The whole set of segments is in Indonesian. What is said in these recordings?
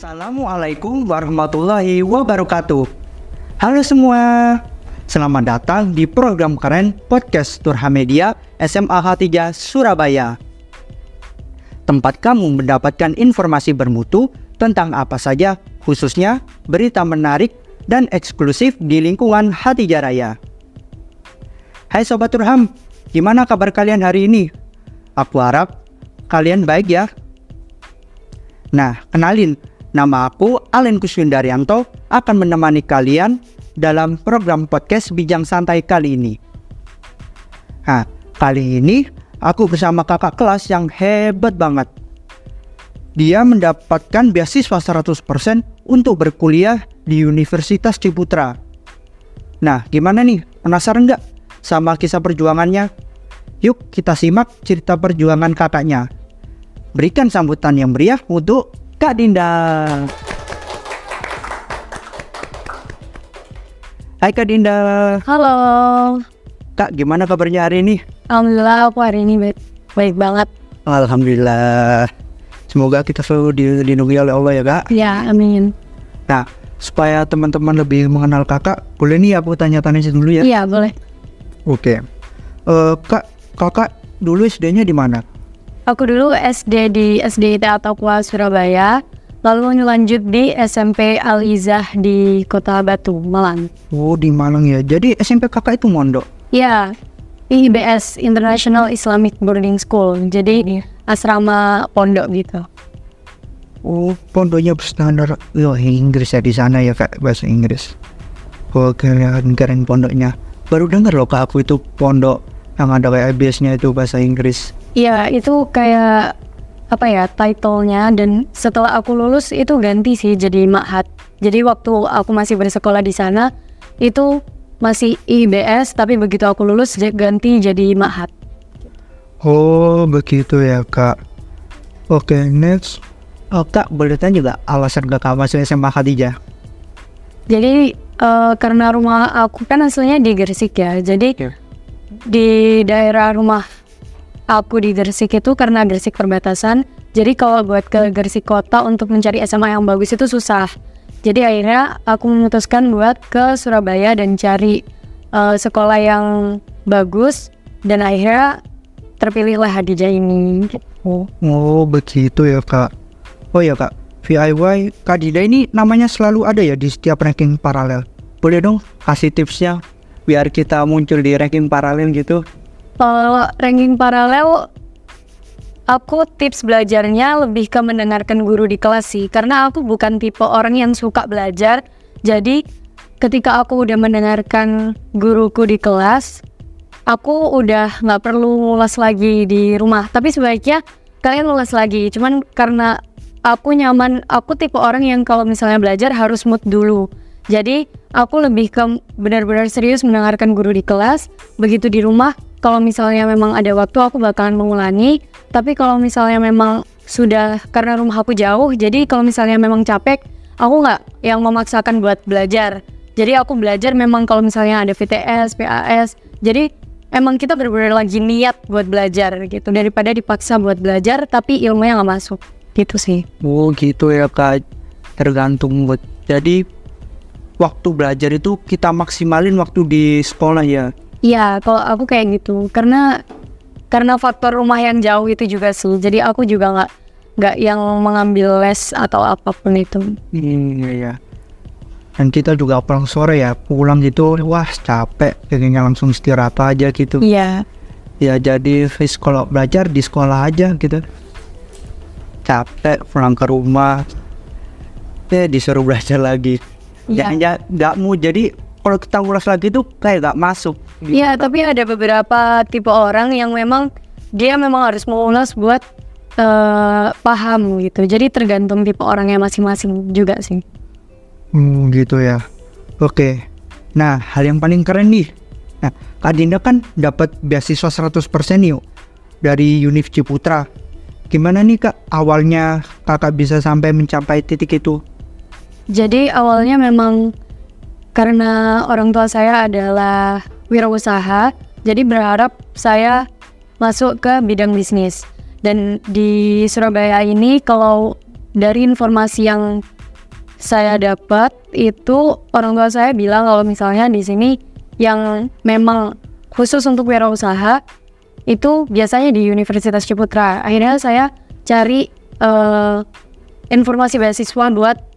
Assalamualaikum warahmatullahi wabarakatuh. Halo semua, selamat datang di program keren podcast Turha Media SMA H3 Surabaya. Tempat kamu mendapatkan informasi bermutu tentang apa saja, khususnya berita menarik dan eksklusif di lingkungan H3 Raya. Hai Sobat Turham, gimana kabar kalian hari ini? Aku harap kalian baik ya. Nah, kenalin, Nama aku Alen Kusyundaryanto akan menemani kalian dalam program podcast Bijang Santai kali ini. Nah, kali ini aku bersama kakak kelas yang hebat banget. Dia mendapatkan beasiswa 100% untuk berkuliah di Universitas Ciputra. Nah, gimana nih? Penasaran nggak sama kisah perjuangannya? Yuk kita simak cerita perjuangan kakaknya. Berikan sambutan yang meriah untuk Kak Dinda. Hai Kak Dinda. Halo. Kak, gimana kabarnya hari ini? Alhamdulillah aku hari ini baik, baik banget. Alhamdulillah. Semoga kita selalu dilindungi oleh Allah ya kak. Ya, amin. Nah, supaya teman-teman lebih mengenal kakak, boleh nih aku tanya-tanya dulu ya? Iya, boleh. Oke. Uh, kak, kakak dulu SD-nya di mana? Aku dulu SD di SDIT Ataqwa Surabaya, lalu lanjut di SMP Al Izah di Kota Batu, Malang. Oh, di Malang ya. Jadi SMP kakak itu mondok? Ya, IBS International Islamic Boarding School. Jadi asrama pondok gitu. Oh, pondoknya standar oh, Inggris ya di sana ya kak bahasa Inggris. Oh, keren keren pondoknya. Baru dengar loh kak aku itu pondok yang ada kayak IBS-nya itu bahasa Inggris. Iya, itu kayak apa ya titlenya dan setelah aku lulus itu ganti sih jadi Mahat. Jadi waktu aku masih bersekolah di sana itu masih IBS tapi begitu aku lulus ganti jadi Mahat. Oh begitu ya kak. Oke okay, next. Oh kak boleh tanya juga alasan kakak masuk SMA Khadijah? Jadi uh, karena rumah aku kan aslinya di Gresik ya. Jadi yeah. Di daerah rumah aku di Gresik itu karena Gresik perbatasan. Jadi kalau buat ke Gresik kota untuk mencari SMA yang bagus itu susah. Jadi akhirnya aku memutuskan buat ke Surabaya dan cari uh, sekolah yang bagus dan akhirnya terpilihlah Hadijah ini. Oh, oh begitu ya kak. Oh ya kak, VIY Kak Dida ini namanya selalu ada ya di setiap ranking paralel. Boleh dong kasih tipsnya biar kita muncul di ranking paralel gitu? Kalau ranking paralel, aku tips belajarnya lebih ke mendengarkan guru di kelas sih. Karena aku bukan tipe orang yang suka belajar. Jadi ketika aku udah mendengarkan guruku di kelas, aku udah nggak perlu ngulas lagi di rumah. Tapi sebaiknya kalian ngulas lagi. Cuman karena aku nyaman, aku tipe orang yang kalau misalnya belajar harus mood dulu. Jadi aku lebih ke benar-benar serius mendengarkan guru di kelas. Begitu di rumah, kalau misalnya memang ada waktu aku bakalan mengulangi. Tapi kalau misalnya memang sudah karena rumah aku jauh jadi kalau misalnya memang capek aku nggak yang memaksakan buat belajar. Jadi aku belajar memang kalau misalnya ada VTS, PAS jadi emang kita benar-benar lagi niat buat belajar gitu. Daripada dipaksa buat belajar tapi ilmunya nggak masuk. Gitu sih. Oh gitu ya kak. Tergantung buat jadi waktu belajar itu kita maksimalin waktu di sekolah ya Iya, kalau aku kayak gitu karena karena faktor rumah yang jauh itu juga sih. Jadi aku juga nggak nggak yang mengambil les atau apa pun itu. Hmm, iya ya. Dan kita juga pulang sore ya, pulang gitu, wah capek, pengennya langsung istirahat aja gitu. Iya. Ya jadi kalau belajar di sekolah aja gitu. Capek pulang ke rumah, ya disuruh belajar lagi. Iya. Ya, nggak mau jadi kalau kita ngulas lagi tuh kayak gak masuk. Iya, gitu. tapi ada beberapa tipe orang yang memang dia memang harus mengulas buat uh, paham gitu. Jadi tergantung tipe orangnya masing-masing juga sih. Hmm, gitu ya. Oke. Nah, hal yang paling keren nih. Nah, Kak Dinda kan dapat beasiswa 100% yuk dari Univ Ciputra. Gimana nih Kak awalnya Kakak bisa sampai mencapai titik itu? Jadi awalnya memang karena orang tua saya adalah wirausaha, jadi berharap saya masuk ke bidang bisnis. Dan di Surabaya ini kalau dari informasi yang saya dapat itu orang tua saya bilang kalau misalnya di sini yang memang khusus untuk wirausaha itu biasanya di Universitas Ciputra. Akhirnya saya cari uh, informasi beasiswa buat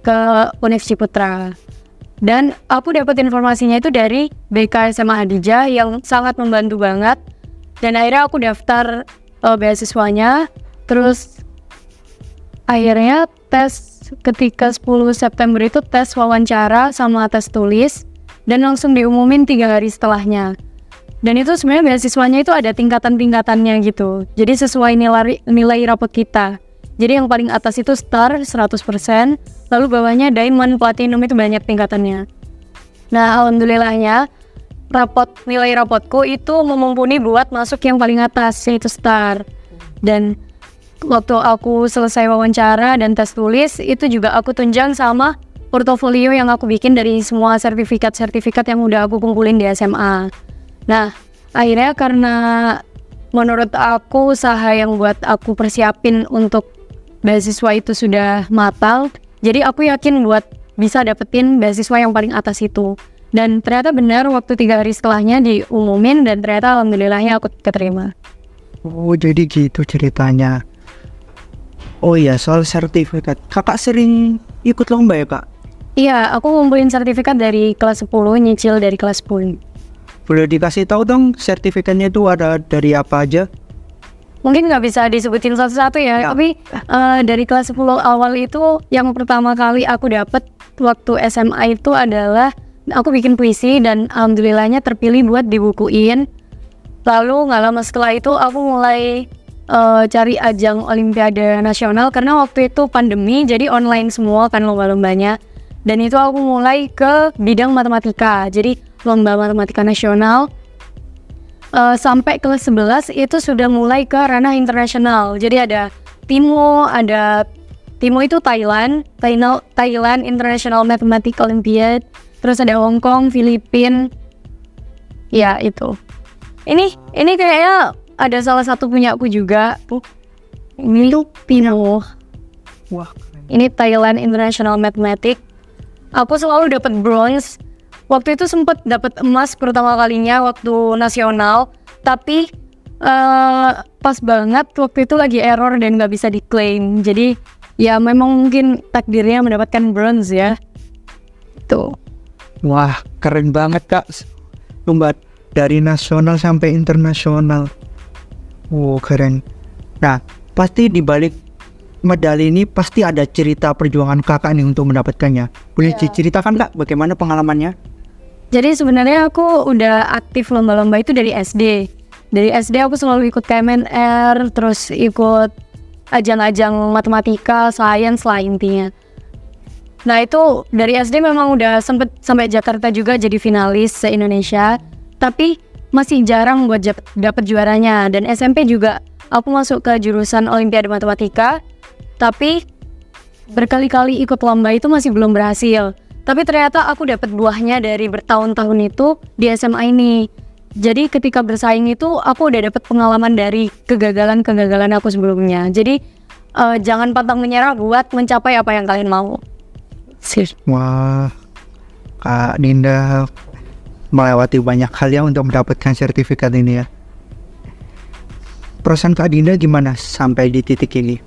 ke Univ Ciputra. Dan aku dapat informasinya itu dari BK SMA Hadijah yang sangat membantu banget. Dan akhirnya aku daftar uh, beasiswanya. Terus akhirnya tes ketika 10 September itu tes wawancara sama tes tulis dan langsung diumumin tiga hari setelahnya. Dan itu sebenarnya beasiswanya itu ada tingkatan-tingkatannya gitu. Jadi sesuai nilai nilai rapot kita. Jadi yang paling atas itu star 100%, lalu bawahnya diamond, platinum itu banyak tingkatannya. Nah, alhamdulillahnya rapot nilai rapotku itu memumpuni buat masuk yang paling atas yaitu star. Dan waktu aku selesai wawancara dan tes tulis itu juga aku tunjang sama portofolio yang aku bikin dari semua sertifikat-sertifikat yang udah aku kumpulin di SMA. Nah, akhirnya karena menurut aku usaha yang buat aku persiapin untuk beasiswa itu sudah matang, jadi aku yakin buat bisa dapetin beasiswa yang paling atas itu. Dan ternyata benar waktu tiga hari setelahnya diumumin dan ternyata alhamdulillahnya aku keterima. Oh jadi gitu ceritanya. Oh iya soal sertifikat, kakak sering ikut lomba ya kak? Iya, aku ngumpulin sertifikat dari kelas 10, nyicil dari kelas 10. Boleh dikasih tahu dong sertifikatnya itu ada dari apa aja? Mungkin nggak bisa disebutin satu-satu ya, ya. tapi uh, dari kelas 10 awal itu yang pertama kali aku dapat waktu SMA itu adalah aku bikin puisi dan alhamdulillahnya terpilih buat dibukuin. Lalu nggak lama setelah itu aku mulai uh, cari ajang Olimpiade Nasional karena waktu itu pandemi jadi online semua kan lomba-lombanya. Dan itu aku mulai ke bidang matematika. Jadi lomba matematika nasional uh, sampai kelas 11 itu sudah mulai ke ranah internasional. Jadi ada Timo, ada Timo itu Thailand, Thailand, Thailand International Mathematics Olympiad, terus ada Hong Kong, Filipina. Ya, itu. Ini ini kayaknya ada salah satu punya aku juga. Ini tuh Timo. Wah. Ini Thailand International Mathematics. Aku selalu dapat bronze waktu itu sempat dapat emas pertama kalinya waktu nasional. Tapi uh, pas banget waktu itu lagi error dan nggak bisa diklaim. Jadi ya memang mungkin takdirnya mendapatkan bronze ya. Itu wah keren banget kak. Lomba dari nasional sampai internasional. Wow keren. Nah pasti dibalik medali ini pasti ada cerita perjuangan kakak nih untuk mendapatkannya. Boleh yeah. diceritakan kak bagaimana pengalamannya jadi sebenarnya aku udah aktif lomba-lomba itu dari SD. Dari SD aku selalu ikut KMNR, terus ikut ajang-ajang matematika, sains lah intinya. Nah itu dari SD memang udah sempet sampai Jakarta juga jadi finalis se-Indonesia, tapi masih jarang buat dapet juaranya. Dan SMP juga aku masuk ke jurusan Olimpiade Matematika, tapi berkali-kali ikut lomba itu masih belum berhasil. Tapi ternyata aku dapat buahnya dari bertahun-tahun itu di SMA ini. Jadi ketika bersaing itu aku udah dapat pengalaman dari kegagalan-kegagalan aku sebelumnya. Jadi uh, jangan pantang menyerah buat mencapai apa yang kalian mau. Sir. Wah, Kak Dinda melewati banyak hal ya untuk mendapatkan sertifikat ini ya. Perasaan Kak Dinda gimana sampai di titik ini?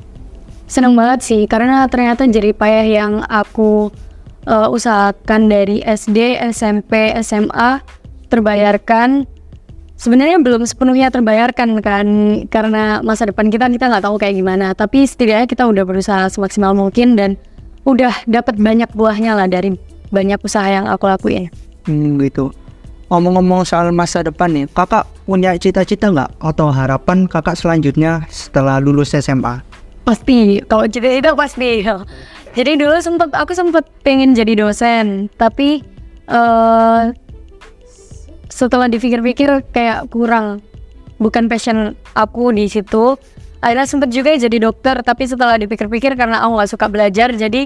Seneng banget sih, karena ternyata jerih payah yang aku uh, usahakan dari SD, SMP, SMA terbayarkan. Sebenarnya belum sepenuhnya terbayarkan kan karena masa depan kita kita nggak tahu kayak gimana. Tapi setidaknya kita udah berusaha semaksimal mungkin dan udah dapat banyak buahnya lah dari banyak usaha yang aku lakuin. Hmm, gitu. Ngomong-ngomong soal masa depan nih, kakak punya cita-cita nggak atau harapan kakak selanjutnya setelah lulus SMA? Pasti, kalau cita-cita pasti. Jadi dulu sempet aku sempet pengen jadi dosen, tapi uh, setelah dipikir-pikir kayak kurang, bukan passion aku di situ. Akhirnya sempet juga jadi dokter, tapi setelah dipikir-pikir karena aku nggak suka belajar, jadi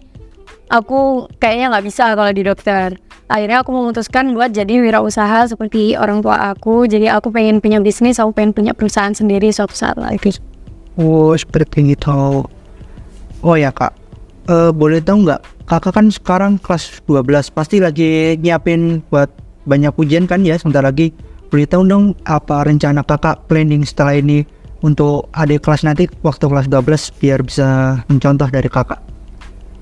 aku kayaknya nggak bisa kalau di dokter. Akhirnya aku memutuskan buat jadi wirausaha seperti orang tua aku. Jadi aku pengen punya bisnis, aku pengen punya perusahaan sendiri suatu saat lagi. Oh, seperti itu. Oh ya kak, Eh boleh tahu nggak kakak kan sekarang kelas 12 pasti lagi nyiapin buat banyak ujian kan ya sebentar lagi. Boleh tahu dong apa rencana kakak planning setelah ini untuk adik kelas nanti waktu kelas 12 biar bisa mencontoh dari kakak.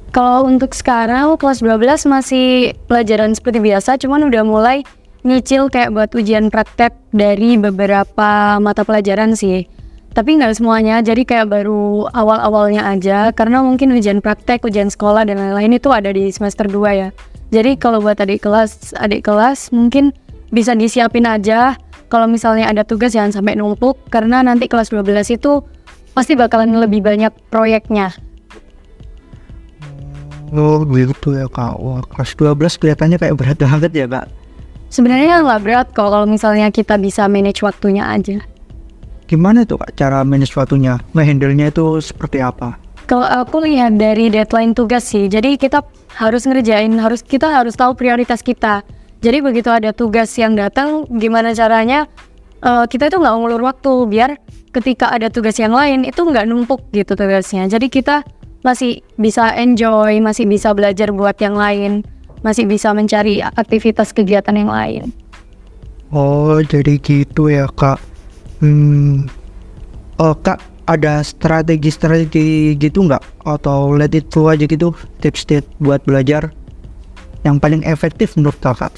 Kalau untuk sekarang kelas 12 masih pelajaran seperti biasa, cuman udah mulai nyicil kayak buat ujian praktek dari beberapa mata pelajaran sih. Tapi nggak semuanya, jadi kayak baru awal-awalnya aja, karena mungkin ujian praktek, ujian sekolah dan lain-lain itu ada di semester 2 ya. Jadi kalau buat adik kelas, adik kelas mungkin bisa disiapin aja. Kalau misalnya ada tugas jangan sampai numpuk, karena nanti kelas 12 itu pasti bakalan lebih banyak proyeknya. Oh gitu ya kak. Wah kelas 12 kelihatannya kayak berat banget ya kak. Sebenarnya nggak berat kok kalau misalnya kita bisa manage waktunya aja. Gimana tuh kak cara manage waktunya? Ngehandle-nya itu seperti apa? Kalau aku lihat dari deadline tugas sih, jadi kita harus ngerjain, harus kita harus tahu prioritas kita. Jadi begitu ada tugas yang datang, gimana caranya eh, kita itu nggak ngulur waktu biar ketika ada tugas yang lain itu nggak numpuk gitu tugasnya. Jadi kita masih bisa enjoy, masih bisa belajar buat yang lain, masih bisa mencari aktivitas kegiatan yang lain. Oh jadi gitu ya kak. Hmm. Oh kak ada strategi-strategi gitu nggak? Atau let it flow aja gitu tips-tips buat belajar yang paling efektif menurut kakak?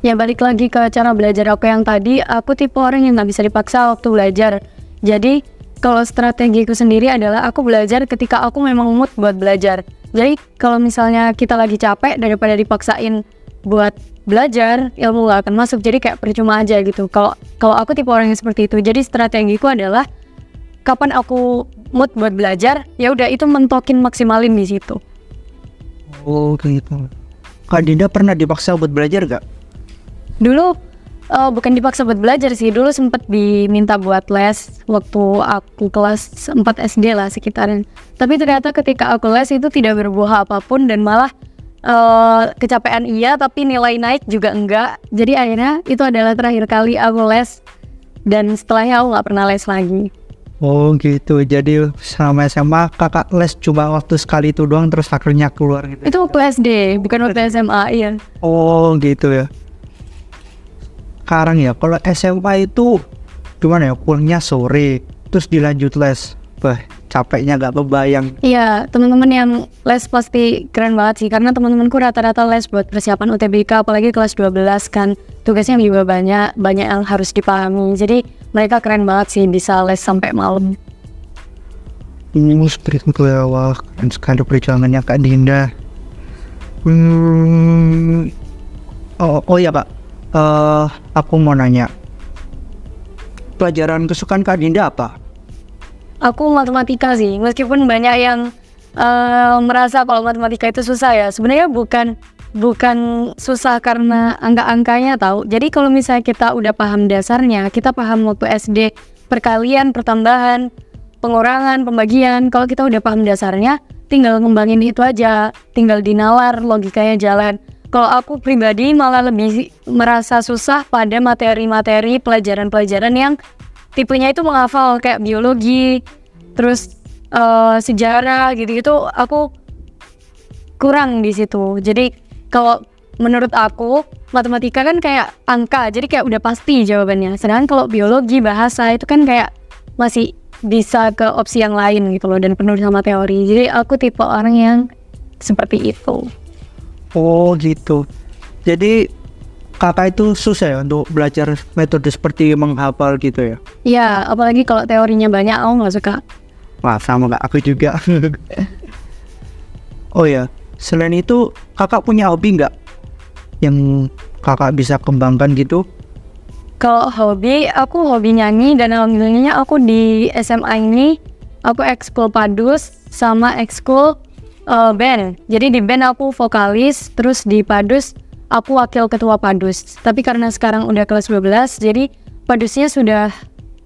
Ya balik lagi ke cara belajar aku yang tadi, aku tipe orang yang nggak bisa dipaksa waktu belajar. Jadi kalau strategiku sendiri adalah aku belajar ketika aku memang mood buat belajar. Jadi kalau misalnya kita lagi capek daripada dipaksain buat belajar, ilmu gak akan masuk. Jadi kayak percuma aja gitu. Kalau kalau aku tipe orang yang seperti itu. Jadi strategiku adalah kapan aku mood buat belajar, ya udah itu mentokin maksimalin di situ. Oh gitu. Kak Dinda pernah dipaksa buat belajar gak? Dulu eh, bukan dipaksa buat belajar sih, dulu sempet diminta buat les waktu aku kelas 4 SD lah sekitaran. Tapi ternyata ketika aku les itu tidak berbuah apa pun dan malah eh, kecapean iya tapi nilai naik juga enggak. Jadi akhirnya itu adalah terakhir kali aku les dan setelahnya aku nggak pernah les lagi. Oh gitu. Jadi selama SMA kakak les cuma waktu sekali itu doang terus akhirnya keluar gitu. Itu waktu SD, bukan waktu SMA, iya. Oh gitu ya. Sekarang ya kalau SMA itu gimana ya pulangnya sore terus dilanjut les. Bah capeknya gak kebayang. Iya, teman-teman yang les pasti keren banget sih karena teman-temanku rata-rata les buat persiapan UTBK apalagi kelas 12 kan. Tugasnya juga banyak, banyak yang harus dipahami. Jadi mereka keren banget sih bisa les sampai malam. Ini ya wah keren sekali perjuangannya Kak Dinda. Hmm, oh, oh ya Pak, Eh aku mau nanya. Pelajaran kesukaan Kak Dinda apa? Aku matematika sih, meskipun banyak yang eh, merasa kalau matematika itu susah ya. Sebenarnya bukan bukan susah karena angka-angkanya tahu. Jadi kalau misalnya kita udah paham dasarnya, kita paham waktu SD perkalian, pertambahan, pengurangan, pembagian. Kalau kita udah paham dasarnya, tinggal ngembangin itu aja, tinggal dinalar, logikanya jalan. Kalau aku pribadi malah lebih merasa susah pada materi-materi pelajaran-pelajaran yang tipenya itu menghafal kayak biologi, terus eh, sejarah gitu-gitu aku kurang di situ. Jadi kalau menurut aku matematika kan kayak angka, jadi kayak udah pasti jawabannya. Sedangkan kalau biologi, bahasa itu kan kayak masih bisa ke opsi yang lain gitu loh dan penuh sama teori. Jadi aku tipe orang yang seperti itu. Oh gitu. Jadi kakak itu susah ya untuk belajar metode seperti menghafal gitu ya? Ya, apalagi kalau teorinya banyak aku nggak suka. Wah sama kak aku juga. oh ya, selain itu kakak punya hobi nggak yang kakak bisa kembangkan gitu? Kalau hobi, aku hobi nyanyi dan alhamdulillahnya aku di SMA ini aku ekskul padus sama ekskul uh, band. Jadi di band aku vokalis, terus di padus aku wakil ketua padus. Tapi karena sekarang udah kelas 12, jadi padusnya sudah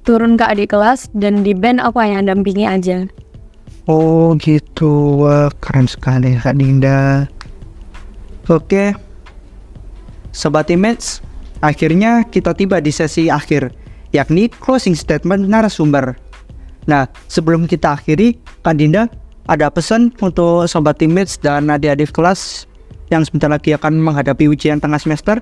turun ke adik kelas dan di band aku hanya dampingi aja. Oh gitu, wah keren sekali Kak Dinda. Oke, Sobat Image, akhirnya kita tiba di sesi akhir, yakni closing statement narasumber. Nah, sebelum kita akhiri, Kak Dinda, ada pesan untuk sobat teammates dan adik-adik kelas yang sebentar lagi akan menghadapi ujian tengah semester?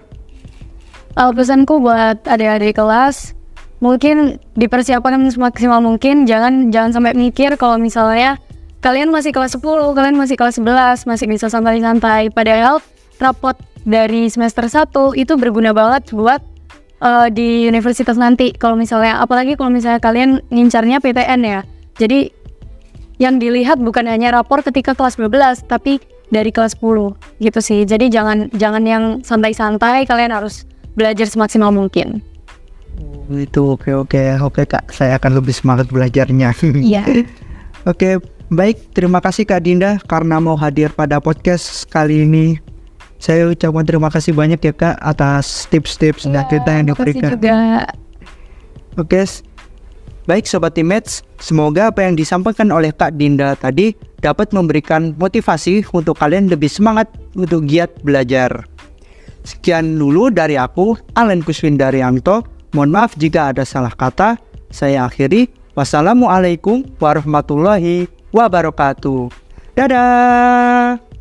Uh, pesanku buat adik-adik kelas, mungkin dipersiapkan semaksimal mungkin. Jangan jangan sampai mikir kalau misalnya kalian masih kelas 10, kalian masih kelas 11, masih bisa santai-santai. Padahal rapot dari semester 1 itu berguna banget buat uh, di universitas nanti. Kalau misalnya, apalagi kalau misalnya kalian ngincarnya PTN ya. Jadi yang dilihat bukan hanya rapor ketika kelas 12 tapi dari kelas 10 gitu sih. Jadi jangan jangan yang santai-santai kalian harus belajar semaksimal mungkin. Oh, itu oke oke. Oke kak. Saya akan lebih semangat belajarnya. Iya. Oke baik. Terima kasih kak Dinda karena mau hadir pada podcast kali ini. Saya ucapkan terima kasih banyak ya kak atas tips-tips dan cerita yang diberikan. juga. Oke Baik Sobat Teammates, semoga apa yang disampaikan oleh Kak Dinda tadi dapat memberikan motivasi untuk kalian lebih semangat untuk giat belajar. Sekian dulu dari aku, Alen Kuswin Daryanto. Mohon maaf jika ada salah kata. Saya akhiri. Wassalamualaikum warahmatullahi wabarakatuh. Dadah!